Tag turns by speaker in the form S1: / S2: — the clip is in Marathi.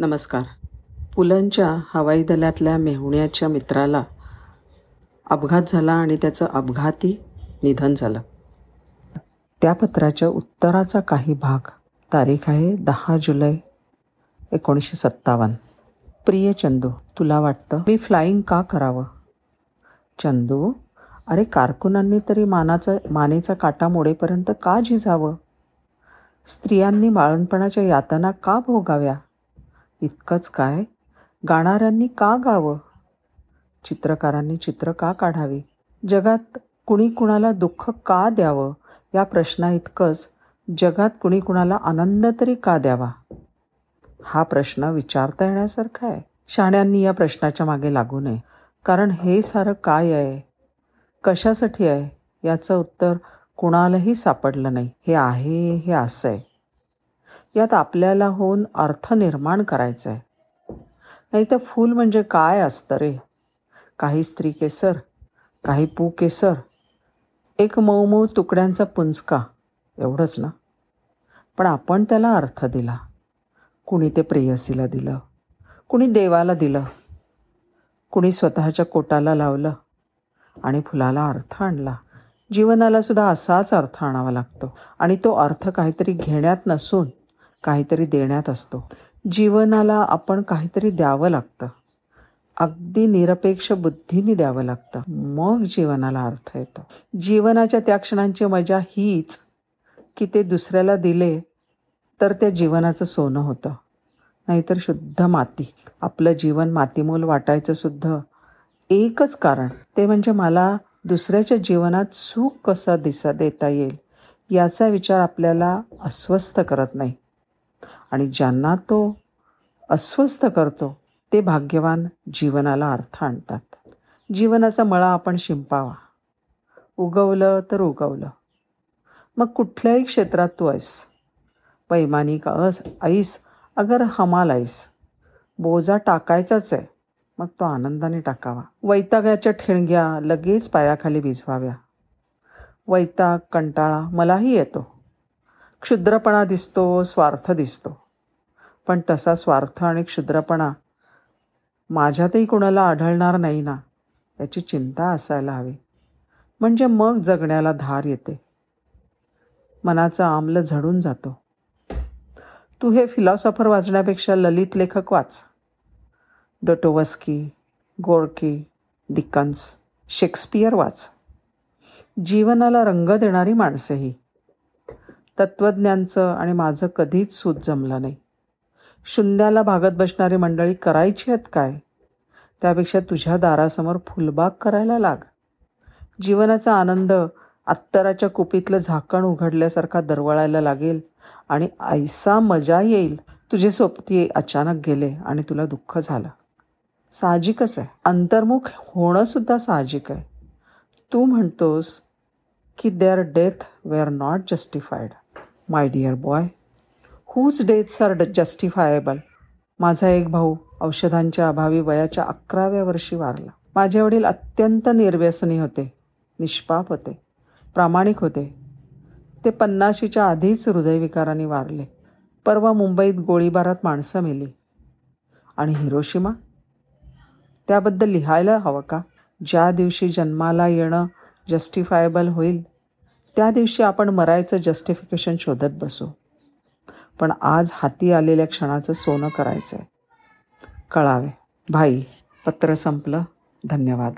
S1: नमस्कार. पुलंच्या हवाई दलातल्या मेहुण्याच्या मित्राला अपघात झाला आणि त्याचं अपघाती निधन झालं. त्या पत्राच्या उत्तराचा काही भाग तारीख आहे दहा जुलै एकोणीसशे सत्तावन्न. प्रिय चंदू तुला वाटतं मी फ्लाईंग का करावं? चंदू अरे कारकुनांनी तरी मानाचा मानेचा काटा मोडेपर्यंत का झिजावं? स्त्रियांनी बाळणपणाच्या यातना का भोगाव्या? इतकंच काय? गाणाऱ्यांनी का गावं? चित्रकारांनी चित्र का काढावी? जगात कुणी कुणाला दुःख का द्यावं? या प्रश्ना इतकंच. जगात कुणी कुणाला आनंद तरी का द्यावा? हा प्रश्न विचारता येण्यासारखा आहे. शाण्यांनी या प्रश्नाच्या मागे लागू नये. कारण हे सारं काय आहे? कशासाठी आहे? याचं उत्तर कुणालाही सापडलं नाही. हे आहे हे असं आहे. यात आपल्याला होऊन अर्थ निर्माण करायचा आहे नाही तर फूल म्हणजे काय असतं रे? काही स्त्री केसर काही पू केसर एक मऊ मऊ तुकड्यांचा पुंचका एवढंच ना? पण आपण त्याला अर्थ दिला. कुणी ते प्रेयसीला दिलं कुणी देवाला दिलं कुणी स्वतःच्या कोटाला लावलं आणि फुलाला अर्थ आणला. जीवनाला सुद्धा असाच अर्थ आणावा लागतो आणि तो अर्थ काहीतरी घेण्यात नसून काहीतरी देण्यात असतो. जीवनाला आपण काहीतरी द्यावं लागतं. अगदी निरपेक्ष बुद्धीने द्यावं लागतं. मग जीवनाला अर्थ येतो. जीवनाच्या त्या क्षणांची मजा हीच की ते दुसऱ्याला दिले तर त्या जीवनाचं सोनं होतं. नाहीतर शुद्ध माती. आपलं जीवन मातीमोल वाटायचं सुद्धा एकच कारण. ते म्हणजे मला दुसऱ्याच्या जीवनात सुख कसा दिसा देता येईल याचा विचार आपल्याला अस्वस्थ करत नाही. आणि ज्यांना तो अस्वस्थ करतो ते भाग्यवान जीवनाला अर्थ आणतात. जीवनाचा मळा आपण शिंपावा. उगवलं तर उगवलं. मग कुठल्याही क्षेत्रात तू आहेस. वैमानिक अस ऐस अगर हमाल ऐस बोजा टाकायचाच आहे. मग तो आनंदाने टाकावा. वैतागाच्या ठिणग्या लगेच पायाखाली भिजवाव्या. वैताग कंटाळा मलाही येतो. क्षुद्रपणा दिसतो स्वार्थ दिसतो. पण तसा स्वार्थ आणि क्षुद्रपणा माझ्यातही कुणाला आढळणार नाही ना याची चिंता असायला हवी. म्हणजे मग जगण्याला धार येते. मनाचा आमलं झडून जातो. तू हे फिलॉसॉफर वाचण्यापेक्षा ललित लेखक वाच. डोटोवस्की गोरकी डिकन्स शेक्सपियर वाच. जीवनाला रंग देणारी माणसं ही तत्त्वज्ञांचं आणि माझं कधीच सूत जमलं नाही. शून्याला भागत बसणारी मंडळी करायची आहेत काय? त्यापेक्षा तुझ्या दारासमोर फुलबाग करायला लाग. जीवनाचा आनंद अत्तराच्या कुपीतलं झाकण उघडल्यासारखा दरवळायला लागेल आणि ऐसा मजा येईल. तुझे सोबती अचानक गेले आणि तुला दुःख झालं. साहजिकच आहे. अंतर्मुख होणंसुद्धा साहजिक आहे. तू म्हणतोस की there death way are not justified my dear boy whose deaths are justifiable माझा एक भाऊ औषधांच्या अभावी वयाच्या अकराव्या वर्षी वारला. माझे वडील अत्यंत निर्व्यसनी होते निष्पाप होते प्रामाणिक होते. ते पन्नाशीच्या आधीच हृदयविकाराने वारले. परवा मुंबईत गोळीबारात माणसं मेली. आणि हिरोशिमा? त्याबद्दल लिहायला हवं का? ज्या दिवशी जन्माला येणं जस्टिफायबल होईल त्या दिवशी आपण मरायचं जस्टिफिकेशन शोधत बसू. पण आज हाती आलेल्या क्षणाचं सोनं करायचं आहे कळावे. भाई पत्र संपलं. धन्यवाद.